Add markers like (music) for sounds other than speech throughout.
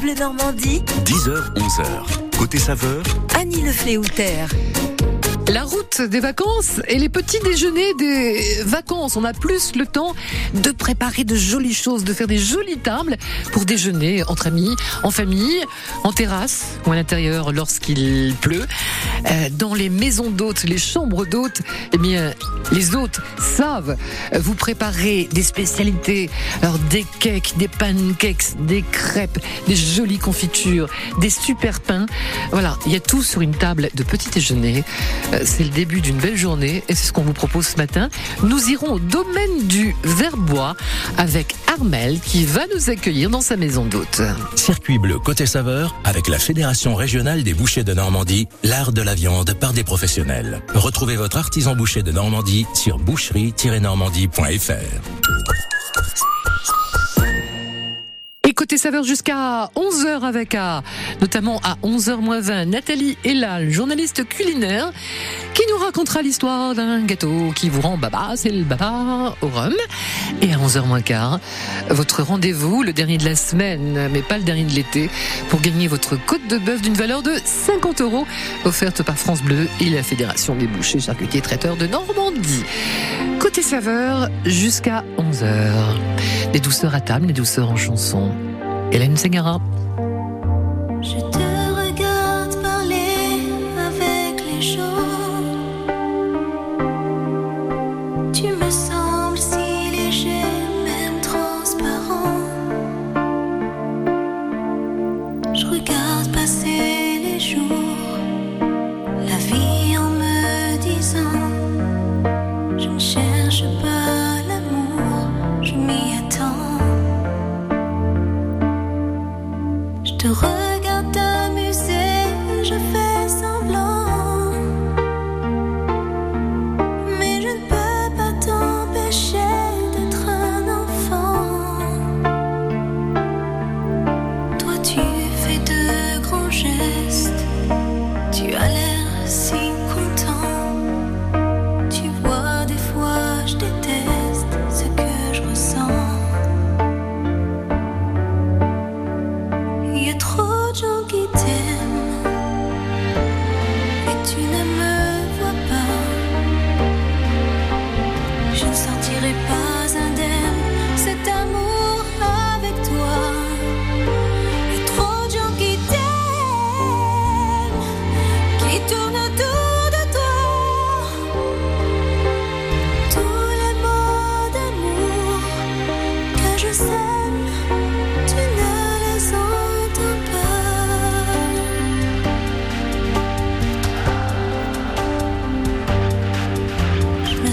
Bleu Normandie, 10h, 11h. Côté saveur, Annie Le Fléoutère. La route des vacances et les petits déjeuners des vacances. On a plus le temps de préparer de jolies choses, de faire des jolies tables pour déjeuner entre amis, en famille, en terrasse ou à l'intérieur lorsqu'il pleut. Euh, dans les maisons d'hôtes, les chambres d'hôtes, eh bien, les hôtes savent vous préparer des spécialités. Alors, des cakes, des pancakes, des crêpes, des jolies confitures, des super pains. Voilà, il y a tout sur une table de petit déjeuner. C'est le début d'une belle journée et c'est ce qu'on vous propose ce matin. Nous irons au domaine du Verbois avec Armel qui va nous accueillir dans sa maison d'hôte. circuit bleu côté saveur avec la Fédération régionale des bouchers de Normandie, l'art de la viande par des professionnels. Retrouvez votre artisan boucher de Normandie sur boucherie-normandie.fr. Côté saveur jusqu'à 11h avec à, notamment à 11h20, Nathalie Elal, journaliste culinaire, qui nous racontera l'histoire d'un gâteau qui vous rend baba, c'est le baba au rhum. Et à 11h15, votre rendez-vous, le dernier de la semaine, mais pas le dernier de l'été, pour gagner votre côte de bœuf d'une valeur de 50 euros, offerte par France Bleu et la Fédération des bouchers, charcutiers, traiteurs de Normandie. Côté saveur jusqu'à 11h. Des douceurs à table, des douceurs en chanson. Hélène Segara. Je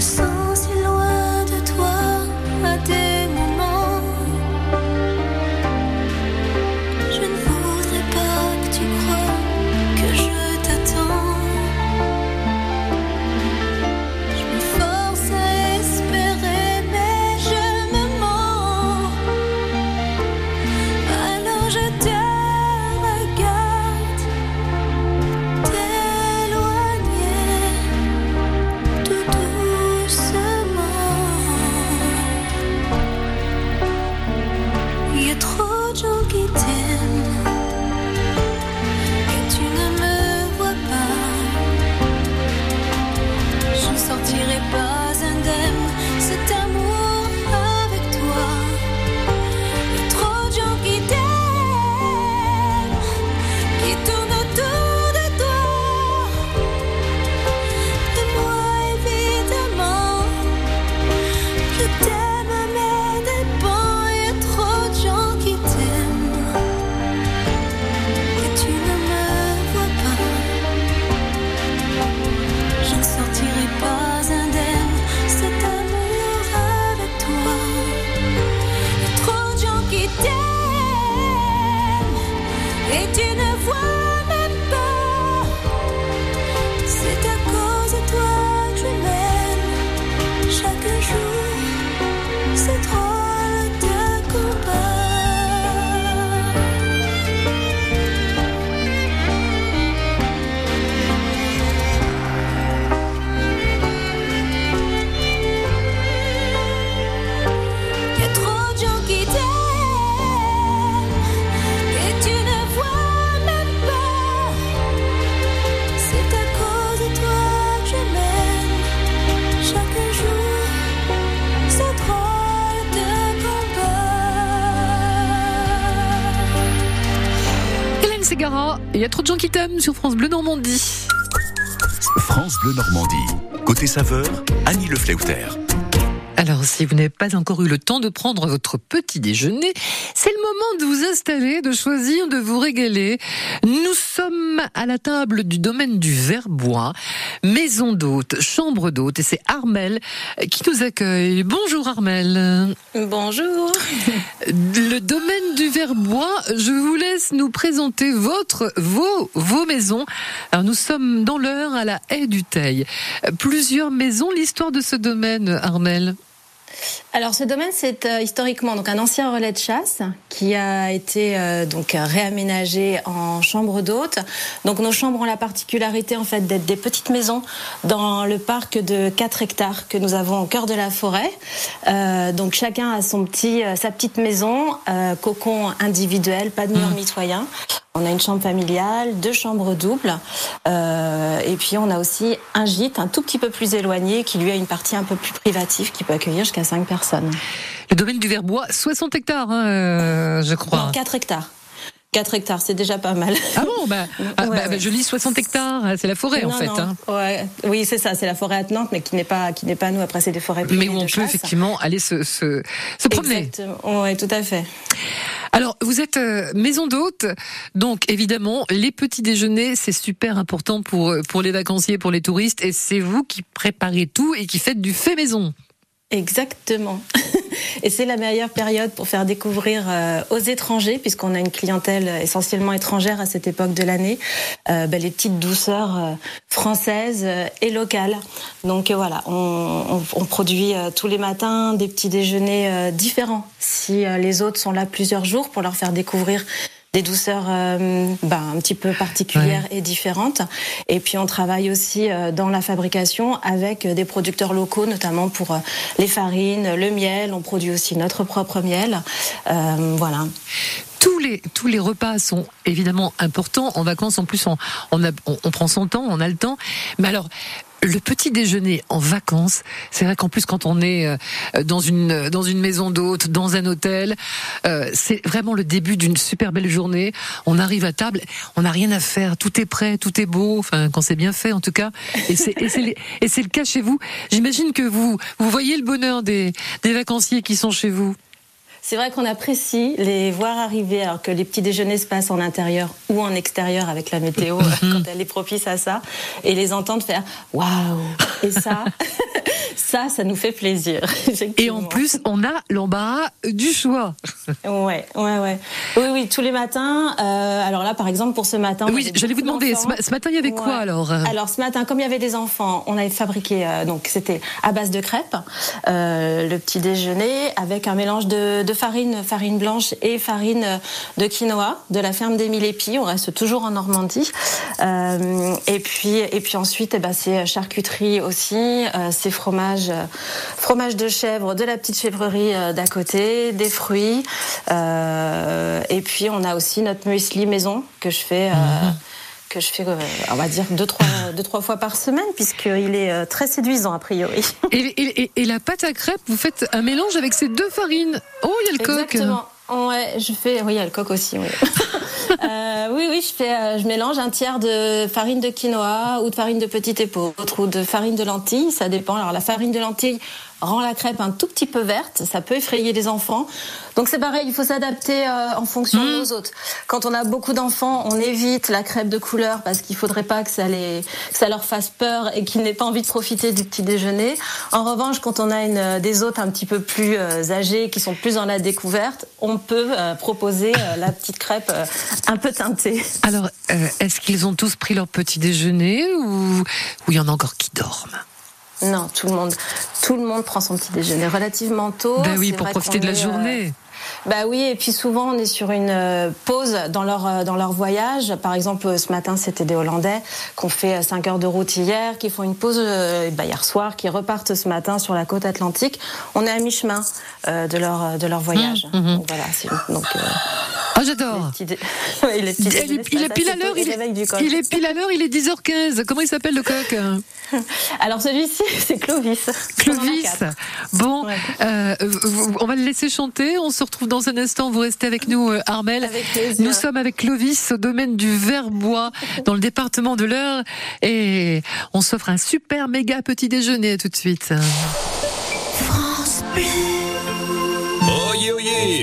pas. Je T'aiment sur France Bleu Normandie. France Bleu Normandie. Côté saveur, Annie Le. Alors, si vous n'avez pas encore eu le temps de prendre votre petit déjeuner, c'est le moment de vous installer, de choisir, de vous régaler. Nous sommes à la table du domaine du Verbois, maison d'hôte, chambre d'hôte, et c'est Armel qui nous accueille. Bonjour Armel. Bonjour. Le domaine du Verbois, je vous laisse nous présenter votre, vos, vos maisons. Alors, nous sommes dans l'heure à la haie du Teil. Plusieurs maisons, l'histoire de ce domaine, Armel? Alors ce domaine c'est euh, historiquement donc un ancien relais de chasse qui a été euh, donc réaménagé en chambre d'hôte. Donc nos chambres ont la particularité en fait d'être des petites maisons dans le parc de 4 hectares que nous avons au cœur de la forêt. Euh, donc chacun a son petit sa petite maison, cocon individuel, pas de mur mitoyen. On a une chambre familiale, deux chambres doubles, euh, et puis on a aussi un gîte un tout petit peu plus éloigné qui lui a une partie un peu plus privative qui peut accueillir jusqu'à 5 personnes. Le domaine du Verbois, 60 hectares, hein, euh, je crois. Non, 4 hectares. 4 hectares, c'est déjà pas mal. Ah bon bah, (laughs) ah, Ouais, bah, ouais. bah, Je lis 60 hectares, c'est la forêt en fait. non. hein. Ouais. Oui, c'est ça, c'est la forêt attenante, mais qui n'est pas, qui n'est pas nous. Après, c'est des forêts Mais où on peut chasse. effectivement aller se, se, se promener. Exactement. Ouais, tout à fait. Alors, vous êtes euh, maison d'hôte, donc évidemment, les petits déjeuners, c'est super important pour, euh, pour les vacanciers, pour les touristes, et c'est vous qui préparez tout et qui faites du fait maison. Exactement. (laughs) Et c'est la meilleure période pour faire découvrir euh, aux étrangers, puisqu'on a une clientèle essentiellement étrangère à cette époque de l'année, euh, ben, les petites douceurs euh, françaises et locales. Donc voilà, on, on- on produit tous les matins des petits déjeuners différents. Si les autres sont là plusieurs jours pour leur faire découvrir des douceurs euh, ben, un petit peu particulières et différentes. Et puis on travaille aussi euh, dans la fabrication avec euh, des producteurs locaux, notamment pour euh, les farines, le miel. On produit aussi notre propre miel. Euh, voilà. Tous les, tous les repas sont évidemment importants. En vacances, en plus, on, on, a- on- on prend son temps, on a le temps. Mais alors, le petit déjeuner en vacances, c'est vrai qu'en plus, quand on est euh, dans une, dans une maison d'hôte, dans un hôtel, euh, c'est vraiment le début d'une super belle journée. On arrive à table, on n'a rien à faire, tout est prêt, tout est beau, enfin, quand c'est bien fait en tout cas. Et c'est, et c'est le cas chez vous. J'imagine que vous, vous voyez le bonheur des, des vacanciers qui sont chez vous. C'est vrai qu'on apprécie les voir arriver alors que les petits déjeuners se passent en intérieur ou en extérieur avec la météo (laughs) quand elle est propice à ça et les entendre faire waouh et ça (laughs) ça ça nous fait plaisir. (laughs) Et en plus, on a l'embarras du choix. Ouais, ouais, ouais. Oui, oui, tous les matins. euh, alors là, par exemple, pour ce matin. Oui, j'allais vous demander, ce, d'enfants. ma- ce matin, il y avait quoi alors Alors ce matin, comme il y avait des enfants, on avait fabriqué, euh, donc c'était à base de crêpes, euh, le petit déjeuner avec un mélange de, de farine, farine blanche et farine euh, de quinoa de la ferme des Mille Épis. On reste toujours en Normandie. Euh, et puis, et puis ensuite, eh ben, c'est charcuterie aussi, euh, c'est fromage, euh, fromage de chèvre de la petite chèvrerie euh, d'à côté, des fruits. euh, et puis on a aussi notre muesli maison que je fais. euh, que je fais, euh, on va dire, deux trois, deux, trois fois par semaine, puisqu'il est euh, très séduisant, a priori. (laughs) et, et- et- et la pâte à crêpes, vous faites un mélange avec ces deux farines. Oh, il y a le coq. Exactement. Ouais, je fais, oui, il y a le coq aussi, oui. (laughs) Euh, oui, oui, je fais, euh, je mélange un tiers de farine de quinoa ou de farine de petite épeautre ou de farine de lentilles, ça dépend. Alors la farine de lentilles rend la crêpe un tout petit peu verte, ça peut effrayer les enfants. Donc c'est pareil, il faut s'adapter euh, en fonction de nos autres. Quand on a beaucoup d'enfants, on évite la crêpe de couleur parce qu'il faudrait pas que ça les, que ça leur fasse peur et qu'ils n'aient pas envie de profiter du petit déjeuner. En revanche, quand on a une, euh, des hôtes un petit peu plus euh, âgés, qui sont plus dans la découverte, on peut euh, proposer la petite crêpe euh, un peu teintée. Alors, euh, est-ce qu'ils ont tous pris leur petit déjeuner ou il y en a encore qui dorment? Non, tout le monde, tout le monde prend son petit déjeuner relativement tôt. Ben oui, pour profiter de la est, euh, journée. Bah oui, et puis souvent on est sur une euh, pause dans leur euh, dans leur voyage. Par exemple, euh, ce matin c'était des Hollandais qui ont fait 5 heures de route hier, qui font une pause bah, hier soir, qui repartent ce matin sur la côte atlantique. On est à mi-chemin euh, de leur de leur voyage. Mmh, Donc voilà, c'est donc euh, Ah, j'adore. Les petits dé- (laughs) Ouais, les petits Il est, il pile à l'heure, il, est- il est pile à l'heure, il est 10h15. Comment il s'appelle le coq? (laughs) Alors celui-ci, (laughs) c'est Clovis. Clovis. Bon, Ouais. euh, on va le laisser chanter. On se retrouve dans un instant. Vous restez avec nous, euh, Armel. Avec. Nous sommes avec Clovis au domaine du Verbois, (laughs) dans le département de l'Eure. Et on s'offre un super méga petit déjeuner tout de suite. Oyez,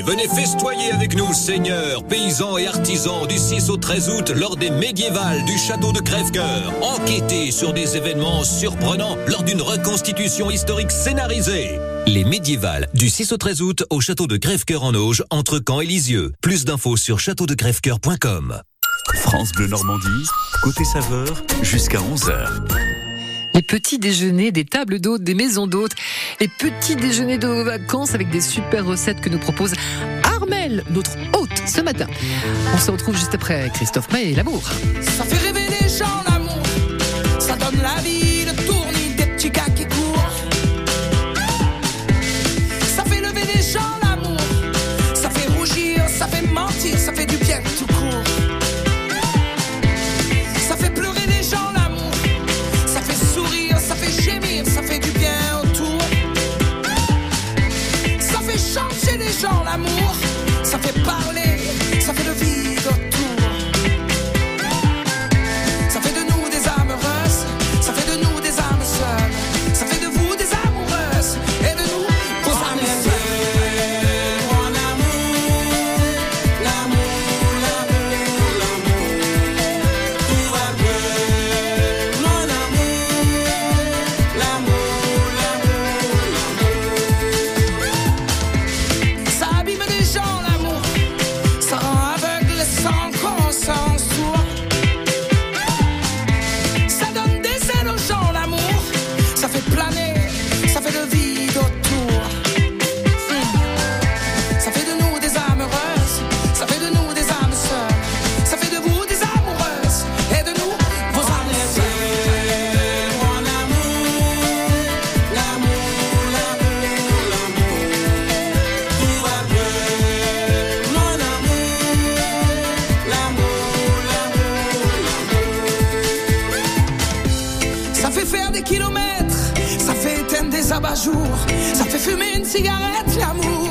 venez festoyer avec nous, seigneurs, paysans et artisans, du 6 au 13 août, lors des médiévales du château de Crèvecoeur. Enquêtez sur des événements surprenants lors d'une reconstitution historique scénarisée. Les médiévales, du 6 au 13 août, au château de Crèvecoeur en Auge, entre Caen et Lisieux. Plus d'infos sur châteaudecrèvecoeur.com. France Bleu Normandie, côté saveur, jusqu'à 11h. Les petits déjeuners des tables d'hôtes, des maisons d'hôtes, les petits déjeuners de vacances avec des super recettes que nous propose Armel, notre hôte, ce matin. On se retrouve juste après Christophe May et l'amour. Ça fait rêver les gens l'amour, ça donne la vie, des petits ça fait fumer une cigarette, l'amour.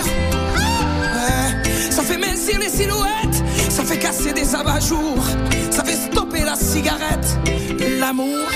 Ça fait mincir les silhouettes, ça fait casser des abat-jours, ça fait stopper la cigarette, l'amour.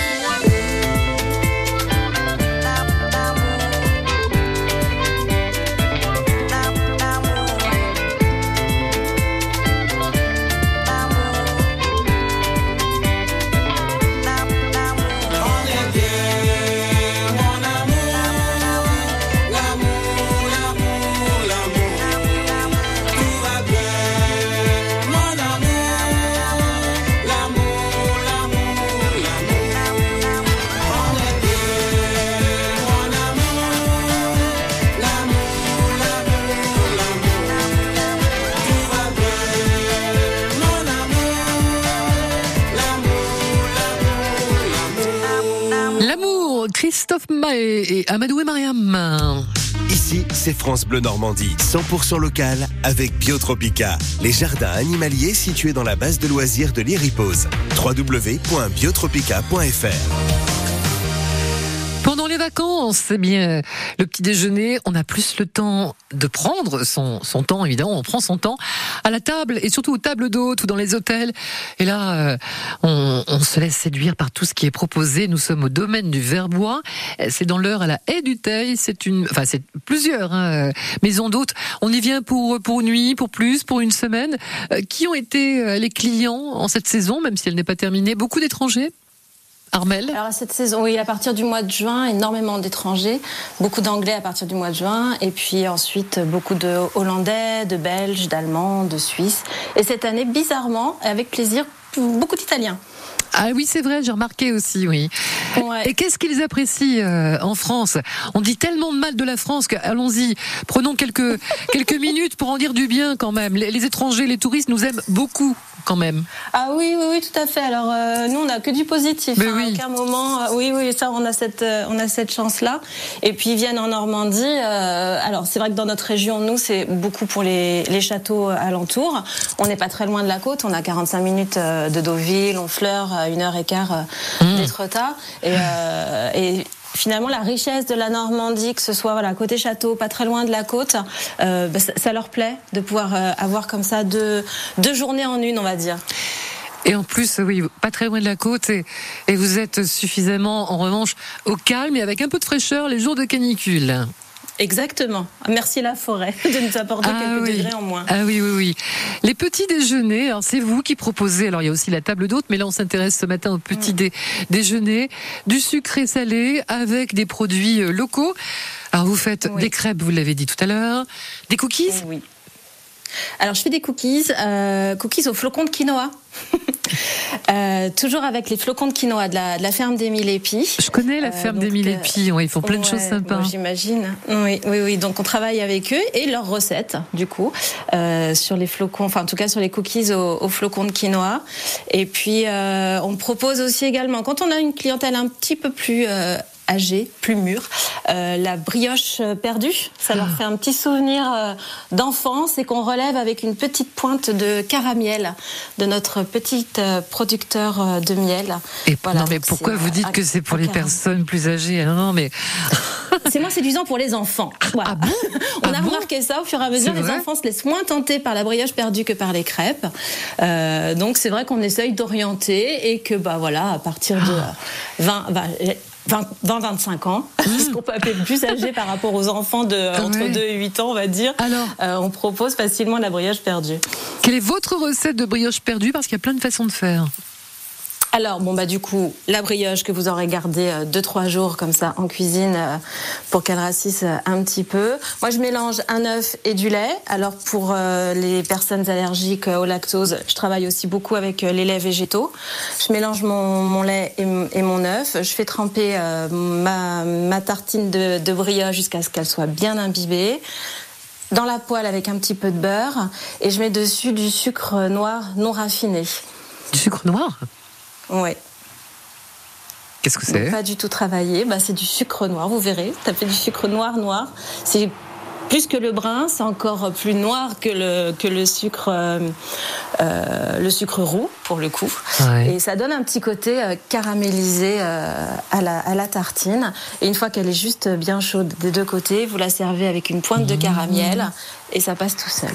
Et Amadou et Mariam. Ici, c'est France Bleu Normandie, 100% local avec Biotropica, les jardins animaliers situés dans la base de loisirs de l'Iripose. www.biotropica.fr vacances, eh bien, le petit déjeuner, on a plus le temps de prendre son, temps, évidemment, on prend son temps à la table et surtout aux tables d'hôtes ou dans les hôtels. Et là, euh, on, se laisse séduire par tout ce qui est proposé. Nous sommes au domaine du Verbois. C'est dans l'heure à la haie du Teil. C'est une, enfin, c'est plusieurs hein, euh, maisons d'hôtes. On y vient pour, pour nuit, pour plus, pour une semaine. Euh, qui ont été euh, les clients en cette saison, même si elle n'est pas terminée? Beaucoup d'étrangers Armel Alors cette saison, oui, à partir du mois de juin, énormément d'étrangers, beaucoup d'anglais à partir du mois de juin, et puis ensuite beaucoup de hollandais, de belges, d'allemands, de suisses. Et cette année, bizarrement, et avec plaisir, beaucoup d'Italiens. Ah oui, c'est vrai, j'ai remarqué aussi, oui. Ouais. Et qu'est-ce qu'ils apprécient euh, en France? On dit tellement de mal de la France que, allons-y, prenons quelques, (laughs) quelques minutes pour en dire du bien quand même. Les, les étrangers, les touristes nous aiment beaucoup quand même. Ah oui, oui, oui, tout à fait. Alors euh, nous, on n'a que du positif. Mais hein, oui. À aucun moment, euh, oui, oui, ça, on a cette, euh, on a cette chance-là. Et puis ils viennent en Normandie. alors c'est vrai que dans notre région, nous, c'est beaucoup pour les, les châteaux alentours. On n'est pas très loin de la côte. On a 45 minutes de Deauville, Honfleur, euh, une heure et quart Mmh. d'Étretat. Et, et Finalement, la richesse de la Normandie, que ce soit voilà côté château, pas très loin de la côte, euh, bah, ça, leur plaît de pouvoir euh, avoir comme ça deux, journées en une, on va dire. Et en plus, oui, pas très loin de la côte, et vous êtes suffisamment, en revanche, au calme et avec un peu de fraîcheur les jours de canicule. Exactement. Merci la forêt (laughs) de nous apporter quelques oui. degrés en moins. Ah oui, oui, oui. Les petits déjeuners, alors c'est vous qui proposez, alors il y a aussi la table d'hôtes, mais là on s'intéresse ce matin au petit dé- déjeuner, du sucré salé avec des produits euh, locaux. Alors vous faites Oui. des crêpes, vous l'avez dit tout à l'heure, des cookies? Oui. Alors je fais des cookies, euh, cookies au flocon de quinoa. (laughs) Euh, toujours avec les flocons de quinoa de la, de la ferme des Mille Épis. Je connais la Euh, ferme donc, des mille euh, épis, ouais, ils font plein de choses sympas. bon, J'imagine. Oui, oui, oui. Donc on travaille avec eux et leurs recettes, du coup, euh, sur les flocons, enfin en tout cas sur les cookies au, au flocon de quinoa. Et puis euh, on propose aussi également, quand on a une clientèle un petit peu plus âgée, plus mûre, euh, la brioche euh, perdue. Ça leur fait un petit souvenir euh, d'enfance et qu'on relève avec une petite pointe de caramiel de notre petit producteur de miel. Et Voilà, non, mais pourquoi vous dites que c'est pour les caramel. personnes plus âgées? Non, non, mais (laughs) C'est moins séduisant pour les enfants. Voilà. Ah bon? (laughs) On Ah a bon? remarqué ça au fur et à mesure. Les enfants se laissent moins tenter par la brioche perdue que par les crêpes. Euh, donc c'est vrai qu'on essaye d'orienter et que bah voilà, à partir de Ah. 20, 20 20-25 ans, (laughs) ce qu'on peut appeler plus âgé par rapport aux enfants de euh, entre Mmh. Ouais. 2 et 8 ans, on va dire, Alors euh, on propose facilement la brioche perdue. quelle est votre recette de brioche perdue? Parce qu'il y a plein de façons de faire. Alors bon bah du coup la brioche que vous aurez gardée 2-3 jours comme ça en cuisine euh, pour qu'elle rassisse euh, un petit peu. Moi je mélange un œuf et du lait. Alors pour euh, les personnes allergiques euh, au lactose, je travaille aussi beaucoup avec euh, les laits végétaux. Je mélange mon, lait et, mon œuf. Je fais tremper euh, ma, tartine de brioche jusqu'à ce qu'elle soit bien imbibée dans la poêle avec un petit peu de beurre et je mets dessus du sucre noir non raffiné. Du sucre noir? Ouais. Qu'est-ce que c'est Pas du tout travaillé. Bah, c'est du sucre noir, vous verrez. Tapez du sucre noir, noir. C'est plus que le brun, c'est encore plus noir que le, que le sucre, euh, euh, le sucre roux, pour le coup. Ouais. Et ça donne un petit côté euh, caramélisé euh, à, la, à la tartine. Et une fois qu'elle est juste bien chaude des deux côtés, vous la servez avec une pointe de Mmh. caramel et ça passe tout seul.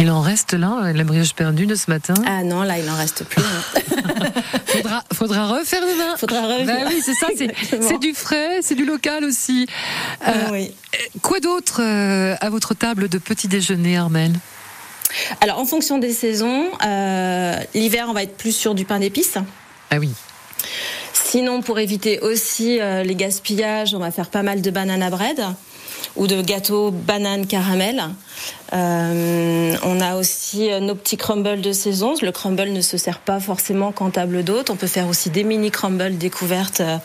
Il en reste là, euh, la brioche perdue de ce matin Ah non, là, il en reste plus. hein. (laughs) faudra, faudra refaire demain. Faudra refaire. Bah oui, c'est ça, c'est, du frais, c'est du local aussi. Euh, oui. Quoi d'autre euh, à votre table de petit déjeuner, Armel? Alors, en fonction des saisons, euh, l'hiver, on va être plus sur du pain d'épices. Ah oui. Sinon, pour éviter aussi euh, les gaspillages, on va faire pas mal de banana bread ou de gâteaux banane caramel. Euh, on a aussi euh, nos petits crumbles de saison. Le crumble ne se sert pas forcément qu'en table d'hôte. On peut faire aussi des mini crumbles découvertes euh,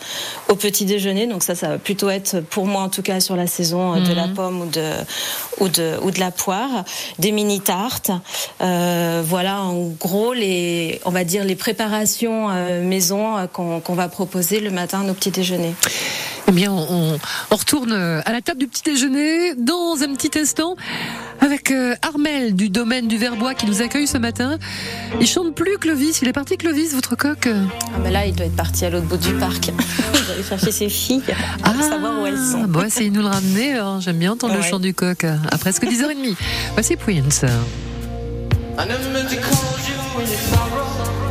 au petit déjeuner. Donc ça, ça va plutôt être pour moi en tout cas sur la saison de la pomme ou de ou de ou de la poire. Des mini tartes. Euh, voilà en gros les on va dire les préparations maison qu'on va proposer le matin à nos petits déjeuners. Eh bien, on, retourne à la table du petit déjeuner dans un petit instant avec euh, Armel du domaine du Verbois qui nous accueille ce matin. Il chante plus Clovis, il est parti Clovis, votre coq Ah ben là, il doit être parti à l'autre bout du parc. (laughs) il doit aller chercher ses filles pour savoir où elles sont. Bon, essayez de nous le ramener, j'aime bien entendre le chant du coq à presque 10h30. Voici Prince. I never meant to call you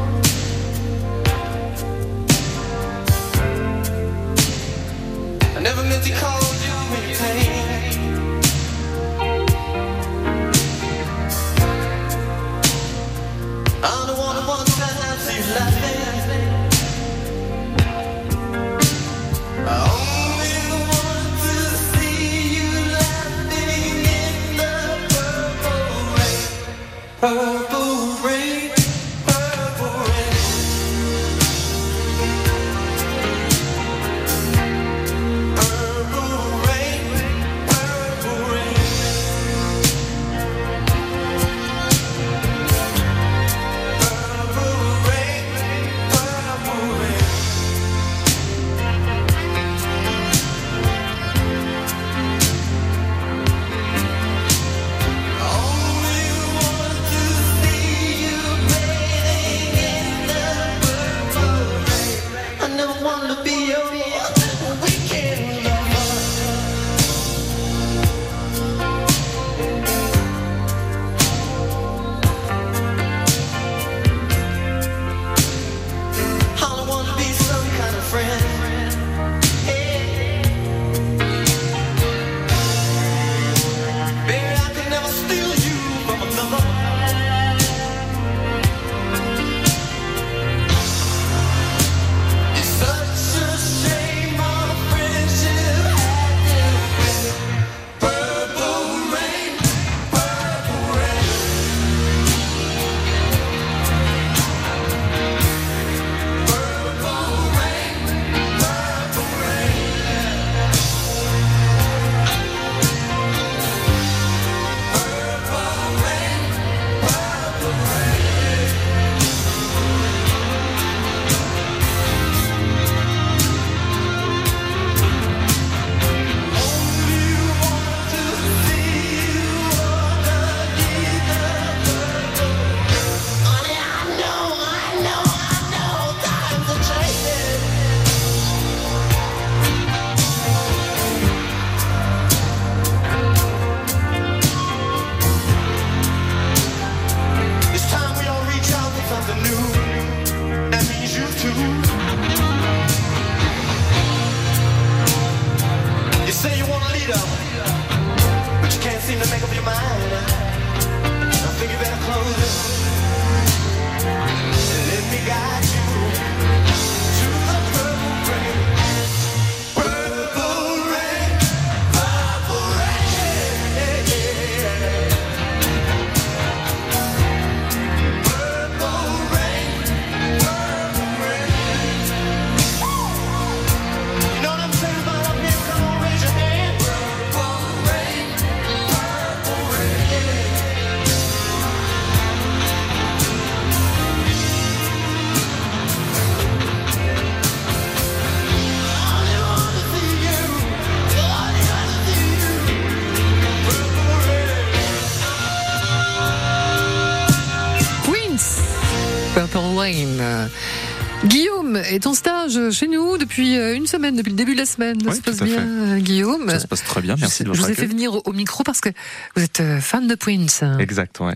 Est en stage chez nous depuis euh, une semaine, depuis le début de la semaine. Ça se passe bien, fait. euh, Guillaume. Ça se passe très bien, merci de je votre vous ai fait venir au- micro parce que vous êtes euh, fan de Prince. Exact, ouais.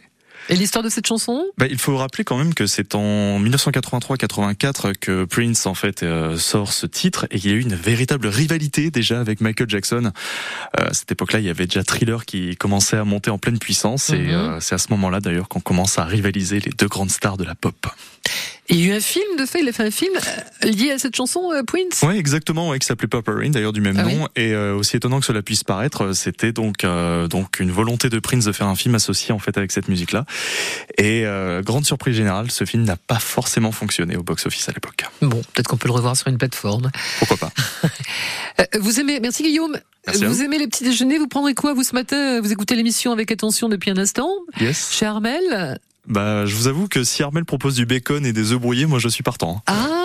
Et l'histoire de cette chanson? Bah, il faut rappeler quand même que c'est en 1983-84 que Prince en fait euh, sort ce titre et qu'il y a eu une véritable rivalité déjà avec Michael Jackson. Euh, à cette époque-là, il y avait déjà Thriller qui commençait à monter en pleine puissance et Mhm. euh, c'est à ce moment-là d'ailleurs qu'on commence à rivaliser les deux grandes stars de la pop. Il y a eu un film de fait, il a fait un film euh, lié à cette chanson, euh, Prince Ouais, exactement, ouais, qui s'appelait Purple Rain, d'ailleurs du même Ah nom. Et euh, aussi étonnant que cela puisse paraître, euh, c'était donc euh, donc une volonté de Prince de faire un film associé en fait avec cette musique-là. Et euh, grande surprise générale, ce film n'a pas forcément fonctionné au box-office à l'époque. Bon, peut-être qu'on peut le revoir sur une plateforme. Pourquoi pas (laughs) vous aimez, merci Guillaume. Merci vous. aimez les petits déjeuners Vous prendrez quoi vous ce matin? Vous écoutez l'émission avec attention depuis un instant? Yes. Chez Armel? Bah, je vous avoue que si Armel propose du bacon et des œufs brouillés, moi je suis partant. hein. Ah,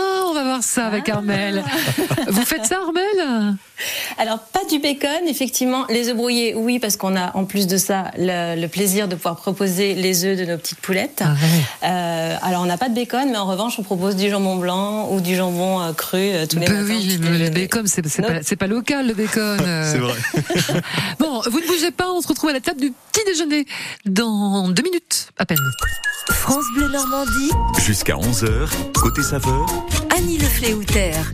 ça avec Armel. (laughs) Vous faites ça Armel? Alors, pas du bacon, effectivement. Les œufs brouillés, oui, parce qu'on a en plus de ça le, le plaisir de pouvoir proposer les œufs de nos petites poulettes. Ah Euh, alors, on n'a pas de bacon, mais en revanche, on propose du jambon blanc ou du jambon euh, cru euh, tous les Bah matins. oui, mais le bacon, c'est pas, local le bacon. euh. C'est vrai. (laughs) Bon, vous ne bougez pas, on se retrouve à la table du petit déjeuner dans deux minutes à peine. France Bleu Normandie, Jusqu'à 11h, côté saveur, Annie Le Fléoutère.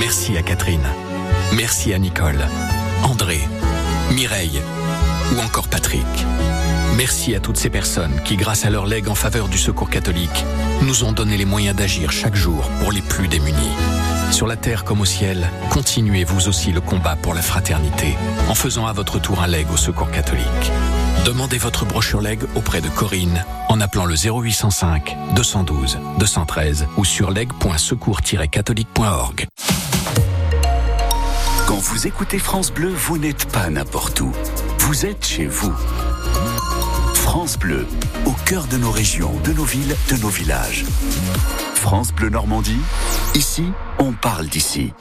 Merci à Catherine. Merci à Nicole, André, Mireille ou encore Patrick. Merci à toutes ces personnes qui, grâce à leur legs en faveur du secours catholique, nous ont donné les moyens d'agir chaque jour pour les plus démunis. Sur la terre comme au ciel, continuez vous aussi le combat pour la fraternité en faisant à votre tour un leg au secours catholique. Demandez votre brochure leg auprès de Corinne en appelant le 0805 212 213 ou sur leg.secours-catholique.org. quand vous écoutez France Bleu, vous n'êtes pas n'importe où. Vous êtes chez vous. France Bleu, au cœur de nos régions, de nos villes, de nos villages. France Bleu Normandie, ici, on parle d'ici.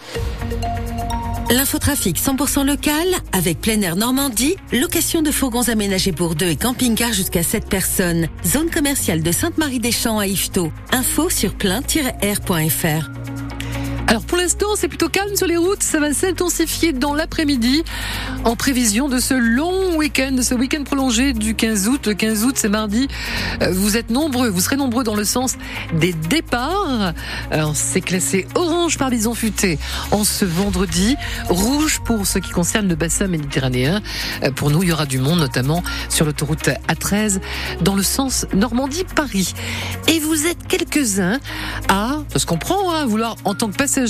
L'infotrafic 100% local avec plein air Normandie, location de fourgons aménagés pour deux et camping-car jusqu'à 7 personnes. Zone commerciale de Sainte-Marie-des-Champs à Yvetot. Info sur plein-air.fr. Alors pour l'instant, c'est plutôt calme sur les routes. Ça va s'intensifier dans l'après-midi en prévision de ce long week-end, de ce week-end prolongé du 15 août. Le 15 août, c'est mardi. Euh, Vous êtes nombreux, vous serez nombreux dans le sens des départs. Alors c'est classé orange par bison futé en ce vendredi, rouge pour ce qui concerne le bassin méditerranéen. Euh, Pour nous, il y aura du monde, notamment sur l'autoroute A13 dans le sens Normandie-Paris. Et vous êtes quelques-uns à, ça se comprend, hein, à vouloir en tant que passager,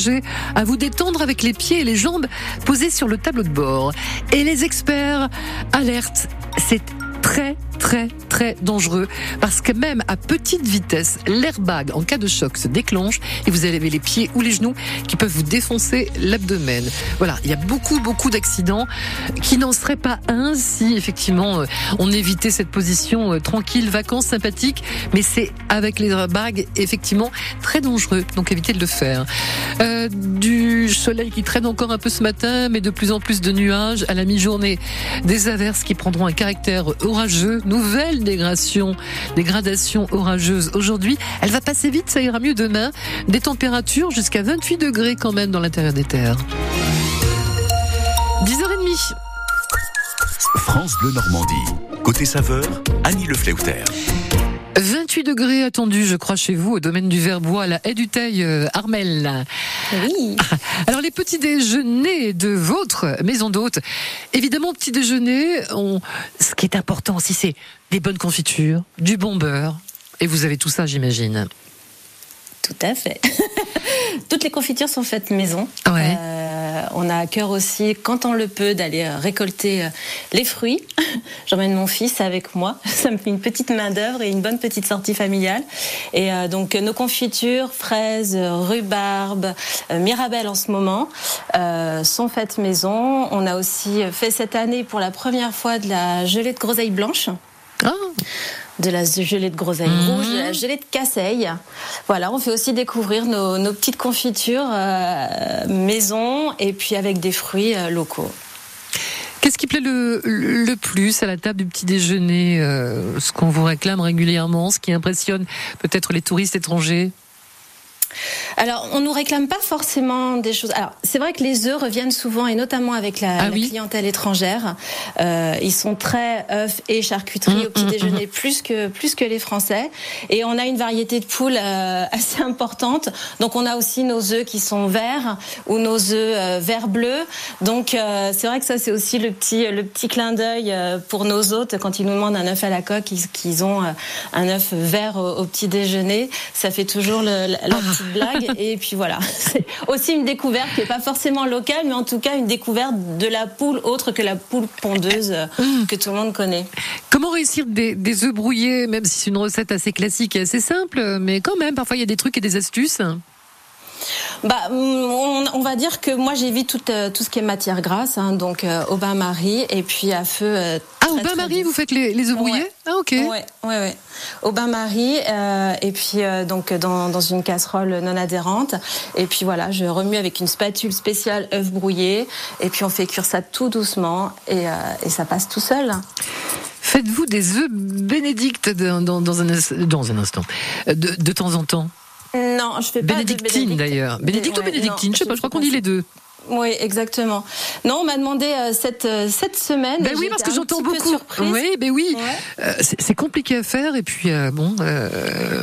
à vous détendre avec les pieds et les jambes posés sur le tableau de bord. Et les experts alertent, c'est très très très dangereux parce que même à petite vitesse, l'airbag en cas de choc se déclenche et vous avez les pieds ou les genoux qui peuvent vous défoncer l'abdomen. Voilà, il y a beaucoup beaucoup d'accidents qui n'en seraient pas un si effectivement euh, on évitait cette position euh, tranquille, vacances sympathiques, mais c'est avec les airbags effectivement très dangereux, donc évitez de le faire. Euh, du soleil qui traîne encore un peu ce matin, mais de plus en plus de nuages à la mi-journée, des averses qui prendront un caractère orageux, nouvelle dégradation, dégradation orageuse aujourd'hui. Elle va passer vite, ça ira mieux demain. Des températures jusqu'à 28 degrés quand même dans l'intérieur des terres. 10h30. France Bleu Normandie. Côté saveur, Annie Le Fléoutère. 28 degrés attendus, je crois, chez vous, au domaine du Verbois, la haie du Teil, euh, Armel. Oui. (laughs) Alors, les petits déjeuners de votre maison d'hôte, évidemment, petit déjeuner, on... ce qui est important aussi, c'est des bonnes confitures, du bon beurre. Et vous avez tout ça, j'imagine. Tout à fait. (laughs) Toutes les confitures sont faites maison. Ouais. Euh, on a à cœur aussi, quand on le peut, d'aller euh, récolter euh, les fruits. (laughs) J'emmène mon fils avec moi. (laughs) Ça me fait une petite main d'œuvre et une bonne petite sortie familiale. Et euh, donc nos confitures, fraises, rhubarbe, euh, mirabelle en ce moment, sont faites maison. On a aussi fait cette année pour la première fois de la gelée de groseille blanche Ah, de la gelée de groseille Mhm. rouge, de la gelée de casseille. Voilà, on fait aussi découvrir nos, nos petites confitures euh, maison et puis avec des fruits euh, locaux. Qu'est-ce qui plaît le, le plus à la table du petit déjeuner euh, Ce qu'on vous réclame régulièrement, ce qui impressionne peut-être les touristes étrangers? Alors, on nous réclame pas forcément des choses. Alors, c'est vrai que les œufs reviennent souvent, et notamment avec la, Ah la oui clientèle étrangère. Euh, ils sont très œufs et charcuterie Mm, au petit mm, déjeuner, plus que plus que les Français. Et on a une variété de poules euh, (laughs) assez importante. Donc, on a aussi nos œufs qui sont verts ou nos œufs euh, vert bleu. Donc, euh, c'est vrai que ça, c'est aussi le petit le petit clin d'œil euh, pour nos hôtes quand ils nous demandent un œuf à la coque, qu'ils qu'ils ont euh, un œuf vert au, au petit déjeuner. Ça fait toujours le, la, la petite blague. Et puis voilà, (laughs) c'est aussi une découverte qui est pas forcément locale, mais en tout cas une découverte de la poule autre que la poule pondeuse euh, que tout le monde connaît. Comment réussir des, des œufs brouillés, même si c'est une recette assez classique et assez simple, mais quand même, parfois il y a des trucs et des astuces. Bah, on, on va dire que moi j'évite tout, euh, tout ce qui est matière grasse, hein, donc euh, au bain-marie et puis à feu. euh, Ah, très, au bain-marie, vous faites les, les œufs brouillés Ouais. Ah, ok. Ouais, ouais, ouais. Au bain-marie euh, et puis euh, donc dans, dans une casserole non adhérente et puis voilà, je remue avec une spatule spéciale œuf brouillé et puis on fait cuire ça tout doucement et, et ça passe tout seul. Faites-vous des œufs bénédictes dans, dans- dans un, dans un instant, de, de temps en temps Non, je fais pas de Bénédictine d'ailleurs. Bénédicte ou Ouais, bénédictine non, Je sais pas, je crois qu'on dit les deux. Oui, exactement. Non, on m'a demandé euh, cette euh, cette semaine. Ben oui, parce que j'entends beaucoup. Oui, ben oui. Ouais. Euh, c'est compliqué à faire et puis bon,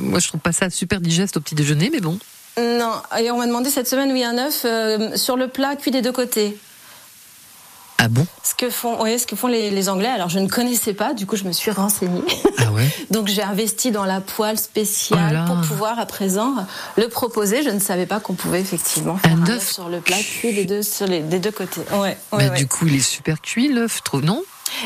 moi je trouve pas ça super digeste au petit déjeuner, mais bon. Non, et on m'a demandé cette semaine, oui, un œuf sur le plat cuit des deux côtés. Ah bon Ce que font, ce que font les, les Anglais. Alors, je ne connaissais pas, du coup, je me suis renseignée. Ah ouais. (laughs) Donc, j'ai investi dans la poêle spéciale Oh pour pouvoir à présent le proposer. Je ne savais pas qu'on pouvait effectivement faire Un un, œuf sur le plat cuit des deux, sur les, des deux côtés. Ouais, ouais, du coup, il est super cuit l'œuf, trop non?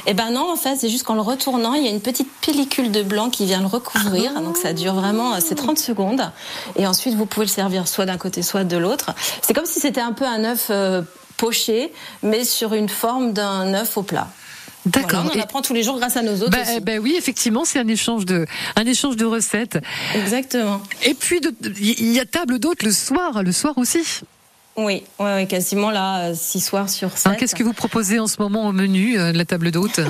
Eh ben non, en fait, c'est juste qu'en le retournant, il y a une petite pellicule de blanc qui vient le recouvrir. Donc ça dure vraiment, euh, c'est 30 secondes. Et ensuite, vous pouvez le servir soit d'un côté, soit de l'autre. C'est comme si c'était un peu un œuf euh, poché, mais sur une forme d'un œuf au plat. Voilà, D'accord. on en apprend tous les jours grâce à nos autres Ben, aussi. ben oui, effectivement, c'est un échange de, un échange de recettes. Exactement. Et puis, il y a table d'hôtes le soir, le soir aussi. Oui, ouais, ouais, quasiment là, euh, six soirs sur sept. Alors, Qu'est-ce que vous proposez en ce moment au menu euh, de la table d'hôtes?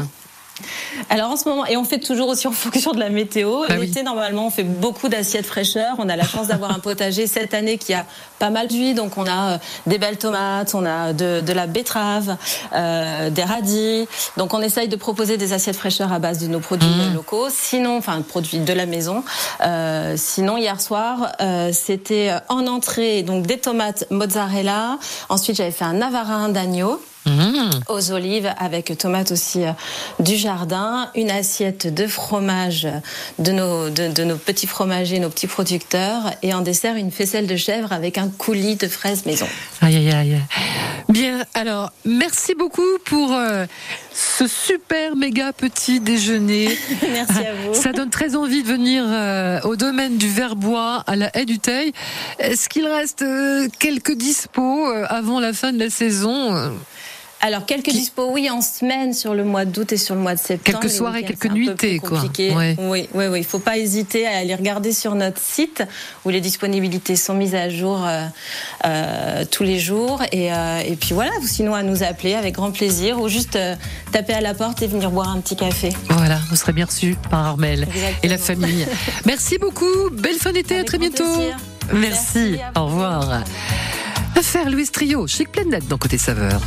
Alors en ce moment, et on fait toujours aussi en fonction de la météo. Bah oui. L'été, normalement, on fait beaucoup d'assiettes fraîcheur. On a la chance d'avoir un potager cette année qui a pas mal d'huile. Donc on a euh, des belles tomates, on a de, de la betterave, euh, des radis. Donc on essaye de proposer des assiettes fraîcheur à base de nos produits Mmh. locaux. Sinon, enfin produits de la maison. Euh, sinon, hier soir, euh, c'était en entrée donc des tomates mozzarella. Ensuite, j'avais fait un navarin d'agneau Mmh. aux olives avec tomates aussi euh, du jardin, une assiette de fromage de nos, de, de nos petits fromagers, nos petits producteurs, et en dessert une faisselle de chèvre avec un coulis de fraises maison. Aïe, aïe, aïe. Bien, alors, merci beaucoup pour euh, ce super méga petit déjeuner. (laughs) Merci à vous. Ça donne très envie de venir euh, au domaine du Verbois, à la haie du Teil. Est-ce qu'il reste quelques dispos avant la fin de la saison Alors quelques dispos, oui, en semaine sur le mois d'août et sur le mois de septembre. Quelques soirées, quelques nuitées, quoi. Ouais. Oui, oui, oui. Il faut pas hésiter à aller regarder sur notre site où les disponibilités sont mises à jour euh, euh, tous les jours. Et, euh, et puis voilà, sinon à nous appeler avec grand plaisir ou juste taper à la porte et venir boire un petit café. Voilà, vous serez bien reçu par Armel Exactement. et la famille. Merci beaucoup, belle fin d'été, à très bientôt. plaisir. Merci, Merci, à au revoir. Affaire Louis Trio, chic pleine date dans Côté Saveur.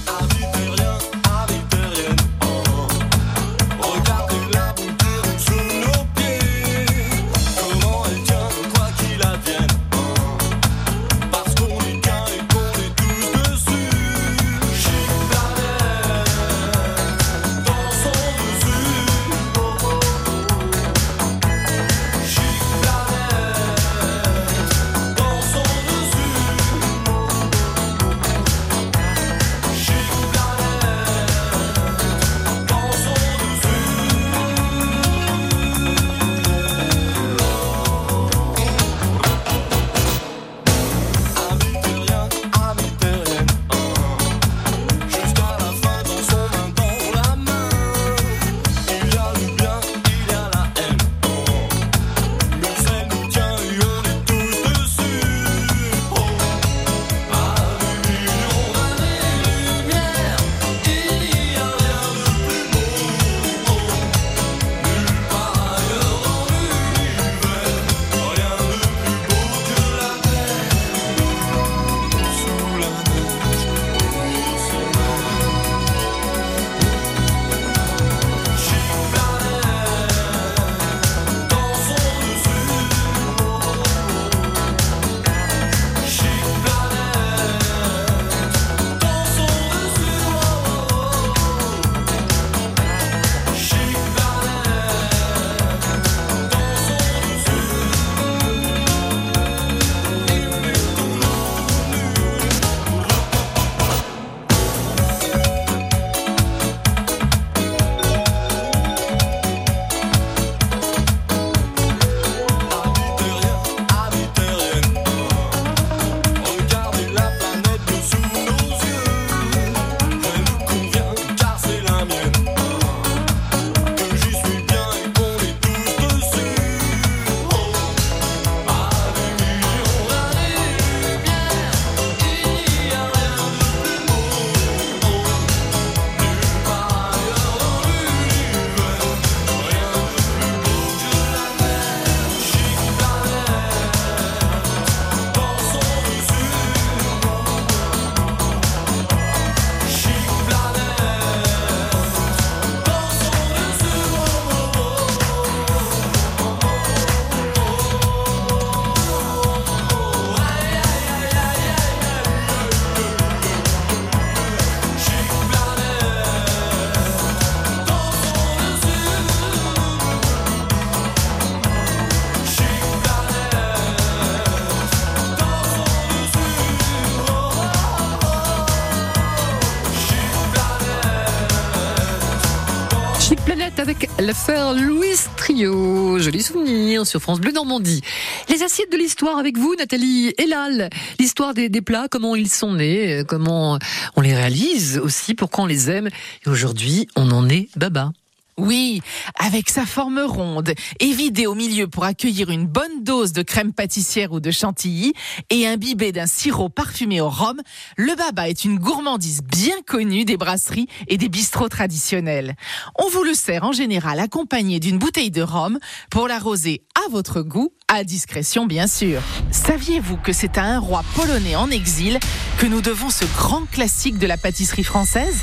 L'affaire Louis Trio, joli souvenir sur France Bleu Normandie. Les assiettes de l'histoire avec vous, Nathalie Elal. L'histoire des, des plats, comment ils sont nés, euh, comment on les réalise aussi, pourquoi on les aime. Et aujourd'hui, on en est baba. Oui, avec sa forme ronde et vidée au milieu pour accueillir une bonne dose de crème pâtissière ou de chantilly et imbibé d'un sirop parfumé au rhum, le baba est une gourmandise bien connue des brasseries et des bistrots traditionnels. On vous le sert en général accompagné d'une bouteille de rhum pour l'arroser à votre goût, à discrétion bien sûr. Saviez-vous que c'est à un roi polonais en exil que nous devons ce grand classique de la pâtisserie française?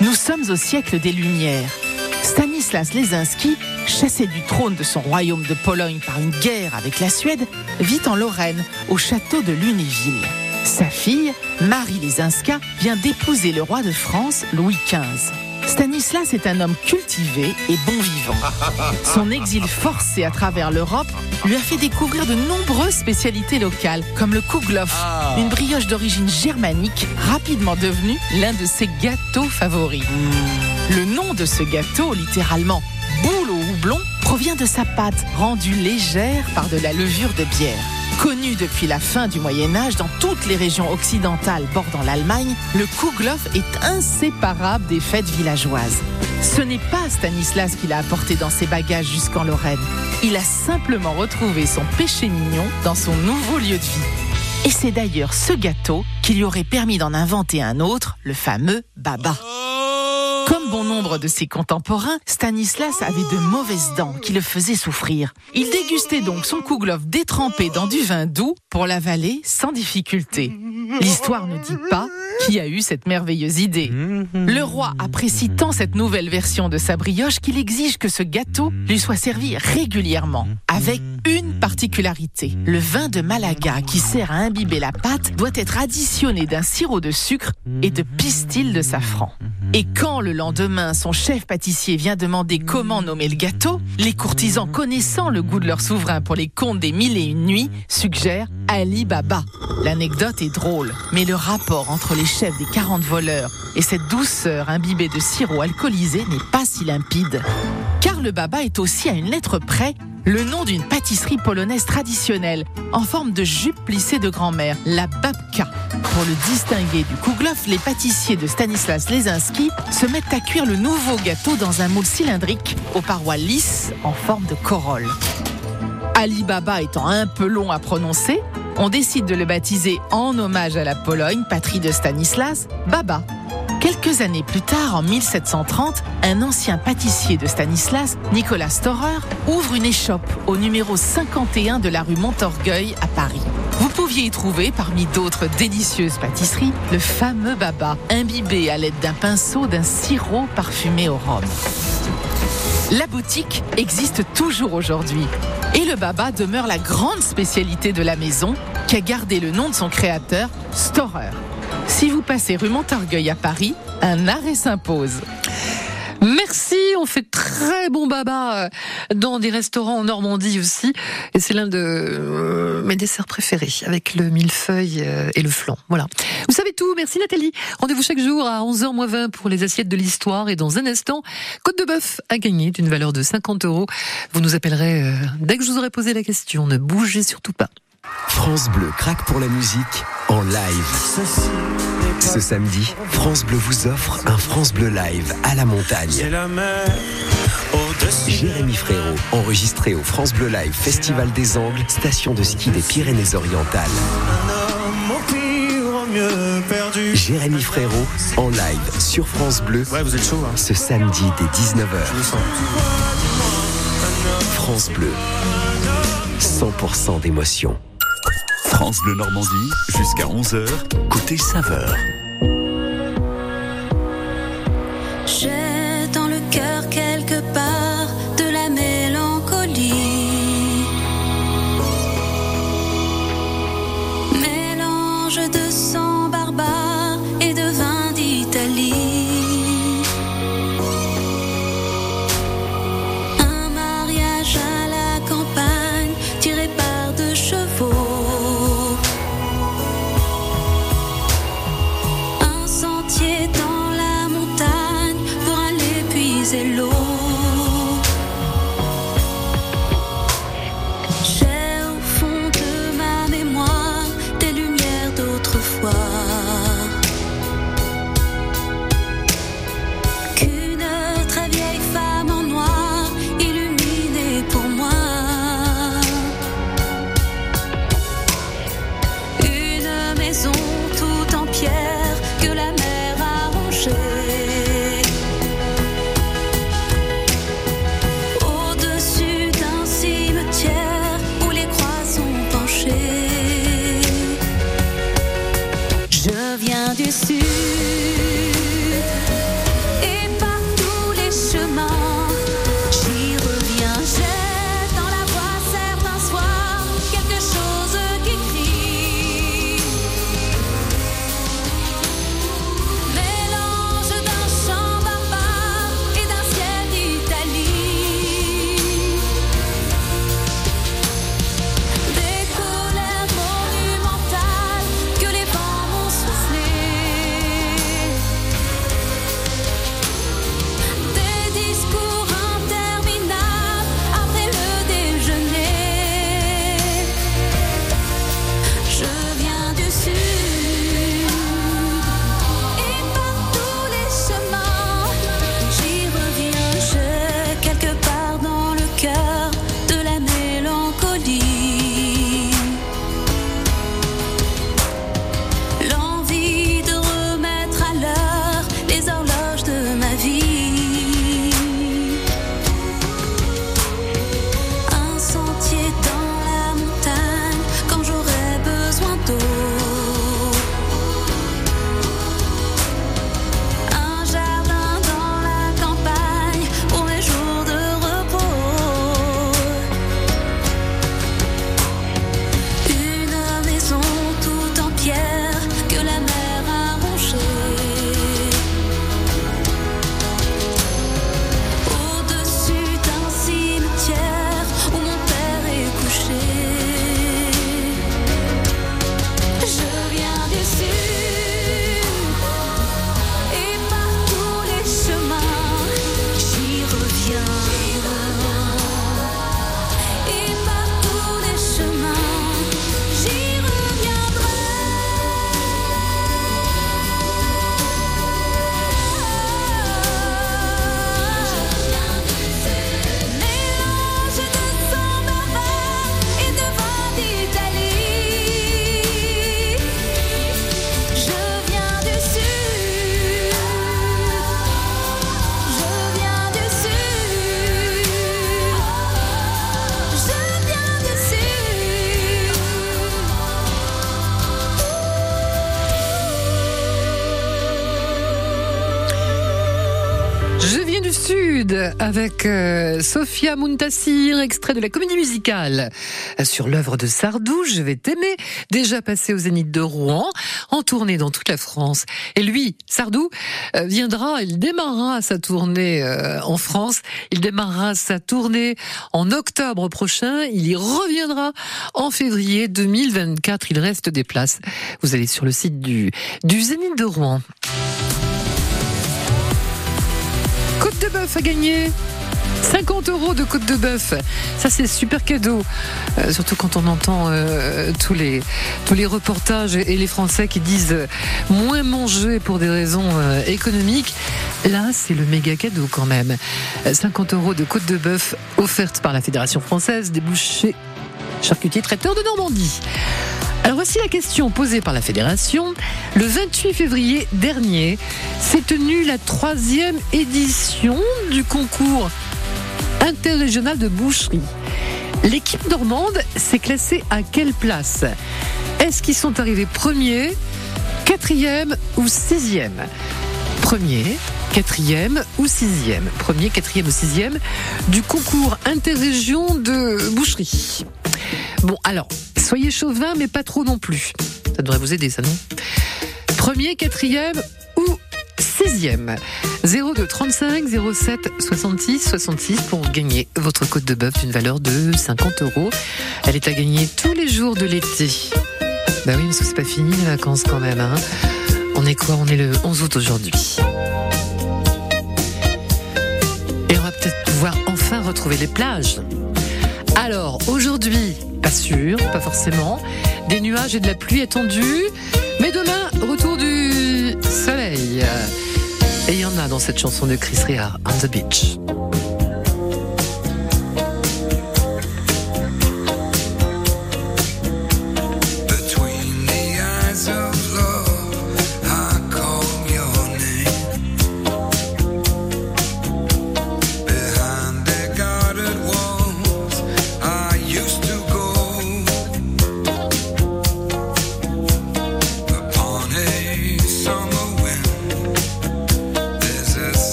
Nous sommes au siècle des Lumières. Stanislas Lesinski, chassé du trône de son royaume de Pologne par une guerre avec la Suède, vit en Lorraine, au château de Lunéville. Sa fille, Marie Lesinska, vient d'épouser le roi de France, Louis XV. Stanislas est un homme cultivé et bon vivant. Son exil forcé à travers l'Europe lui a fait découvrir de nombreuses spécialités locales, comme le kouglof, une brioche d'origine germanique, rapidement devenue l'un de ses gâteaux favoris. Le nom de ce gâteau, littéralement boule au houblon, provient de sa pâte, rendue légère par de la levure de bière. Connu depuis la fin du Moyen Âge dans toutes les régions occidentales bordant l'Allemagne, le kouglof est inséparable des fêtes villageoises. Ce n'est pas Stanislas qui l'a apporté dans ses bagages jusqu'en Lorraine. Il a simplement retrouvé son péché mignon dans son nouveau lieu de vie. Et c'est d'ailleurs ce gâteau qui lui aurait permis d'en inventer un autre, le fameux baba. Comme bon nombre de ses contemporains, Stanislas avait de mauvaises dents qui le faisaient souffrir. Il dégustait donc son kouglof détrempé dans du vin doux pour l'avaler sans difficulté. L'histoire ne dit pas qui a eu cette merveilleuse idée. Le roi apprécie tant cette nouvelle version de sa brioche qu'il exige que ce gâteau lui soit servi régulièrement, avec une particularité. Le vin de Malaga qui sert à imbiber la pâte doit être additionné d'un sirop de sucre et de pistil de safran. Et quand le lendemain, son chef pâtissier vient demander comment nommer le gâteau, les courtisans connaissant le goût de leur souverain pour les contes des mille et une nuits suggèrent Ali Baba. L'anecdote est drôle, mais le rapport entre les chefs des 40 voleurs et cette douceur imbibée de sirop alcoolisé n'est pas si limpide. Car le baba est aussi à une lettre près le nom d'une pâtisserie polonaise traditionnelle, en forme de jupe plissée de grand-mère, la babka. Pour le distinguer du kouglof, les pâtissiers de Stanislas Lesinski se mettent à cuire le nouveau gâteau dans un moule cylindrique aux parois lisses en forme de corolle. Alibaba étant un peu long à prononcer, on décide de le baptiser en hommage à la Pologne, patrie de Stanislas, Baba. Quelques années plus tard, en 1730, un ancien pâtissier de Stanislas, Nicolas Storer, ouvre une échoppe au numéro 51 de la rue Montorgueil à Paris. Vous pouviez y trouver, parmi d'autres délicieuses pâtisseries, le fameux baba, imbibé à l'aide d'un pinceau d'un sirop parfumé au rhum. La boutique existe toujours aujourd'hui. Et le baba demeure la grande spécialité de la maison qui a gardé le nom de son créateur, Storer. Si vous passez rue Montorgueil à Paris, un arrêt s'impose. Merci, on fait très bon baba euh, dans des restaurants en Normandie aussi. Et c'est l'un de euh, mes desserts préférés, avec le millefeuille euh, et le flan. Voilà. Vous savez tout, merci Nathalie. Rendez-vous chaque jour à 11h20 pour les assiettes de l'histoire. Et dans un instant, côte de bœuf à gagner d'une valeur de 50 euros. Vous nous appellerez dès que je vous aurai posé la question. Ne bougez surtout pas. France Bleu craque pour la musique en live. Ce samedi, France Bleu vous offre un France Bleu live à la montagne. Jérémy Frérot, enregistré au France Bleu Live Festival des Angles, station de ski des Pyrénées-Orientales. Jérémy Frérot en live sur France Bleu. vous êtes chaud. hein. Ce samedi dès 19h. France Bleu. 100% d'émotion. France Bleu Normandie, jusqu'à 11h, côté saveur. Avec euh, Sophia Muntassir, extrait de la comédie musicale sur l'œuvre de Sardou, Je vais t'aimer, déjà passé au Zénith de Rouen, en tournée dans toute la France. Et lui, Sardou, euh, viendra, il démarrera sa tournée euh, en France, il démarrera sa tournée en octobre prochain, il y reviendra en février 2024, il reste des places. Vous allez sur le site du, du Zénith de Rouen. Côte de bœuf à gagner 50 euros de côte de bœuf, ça c'est super cadeau. Euh, surtout quand on entend euh, tous les reportages et les Français qui disent euh, moins manger pour des raisons économiques. Là, c'est le méga cadeau quand même. Euh, 50 euros de côte de bœuf offerte par la Fédération française des bouchers charcutiers traiteurs de Normandie. Alors voici la question posée par la fédération. Le 28 février dernier s'est tenue la troisième édition du concours interrégional de boucherie. L'équipe normande s'est classée à quelle place? Est-ce qu'ils sont arrivés premier, quatrième ou sixième? Premier, quatrième ou sixième? Premier, quatrième ou sixième du concours interrégion de boucherie. Bon, alors, soyez chauvin, mais pas trop non plus. Ça devrait vous aider, ça, non? Premier, quatrième ou sixième? 02 35 07 66 66 pour gagner votre côte de bœuf d'une valeur de 50 euros. Elle est à gagner tous les jours de l'été. Bah oui, parce que c'est pas fini les vacances quand même. Hein. On est quoi? On est le 11 août aujourd'hui. Et on va peut-être pouvoir enfin retrouver les plages. Alors, aujourd'hui, pas sûr, pas forcément. Des nuages et de la pluie attendus. Mais demain, retour du soleil. Et il y en a dans cette chanson de Chris Rea, On the Beach.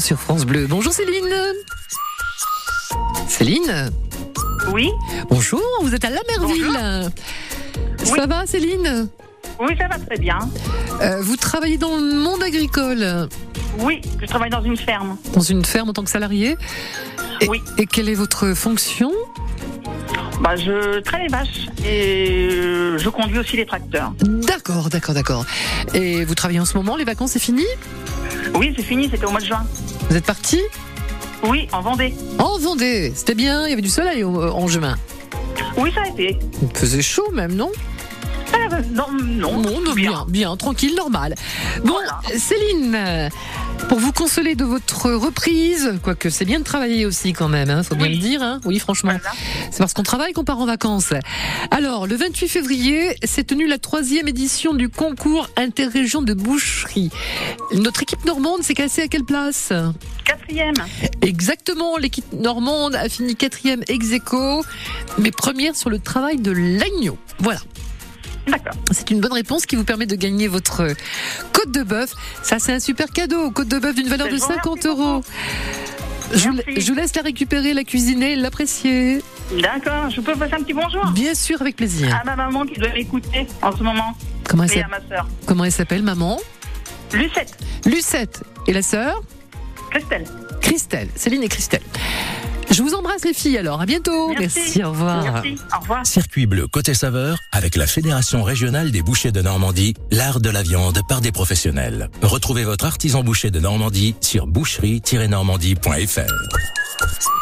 Sur France Bleu. Bonjour Céline. Céline Oui. Bonjour, vous êtes à Lamerville. Ça va Céline Oui, ça va très bien. Euh, Vous travaillez dans le monde agricole, Oui, je travaille dans une ferme. dans une ferme en tant que salarié. Et, Oui. et quelle est votre fonction Bah, je traite les vaches et euh, je conduis aussi les tracteurs. D'accord, d'accord, d'accord. Et vous travaillez en ce moment, les vacances c'est fini? Oui, c'est fini, c'était au mois de juin. Vous êtes parti Oui, en Vendée. En Vendée, c'était bien, il y avait du soleil au- en juin. Oui, ça a été. Il faisait chaud même, non? Euh, non, non. Non, bien, bien, tranquille, normal. Bon, Céline, pour vous consoler de votre reprise, quoique c'est bien de travailler aussi quand même, hein, faut bien Oui. le dire, hein, oui franchement, c'est parce qu'on travaille qu'on part en vacances. Alors, le 28 février, s'est tenue la troisième édition du concours interrégion de boucherie. Notre équipe normande s'est classée à quelle place? Quatrième. Exactement, l'équipe normande a fini quatrième ex aequo, mais première sur le travail de l'agneau. Voilà. D'accord. C'est une bonne réponse qui vous permet de gagner votre côte de bœuf. Ça, c'est un super cadeau. Côte de bœuf d'une valeur de Je vous 50 remercie euros. Je, vous- Merci. je vous laisse la récupérer, la cuisiner, l'apprécier. D'accord, je peux passer un petit bonjour Bien sûr, avec plaisir. à ma maman qui doit m'écouter en ce moment. Comment elle Et à ma sœur. Comment elle s'appelle, maman Lucette. Lucette. Et la sœur Christelle. Christelle. Céline et Christelle. Je vous embrasse les filles alors. À bientôt. Merci. au revoir. Merci. Au revoir. Circuit bleu côté saveur avec la Fédération régionale des bouchers de Normandie, l'art de la viande par des professionnels. Retrouvez votre artisan boucher de Normandie sur boucherie-normandie.fr.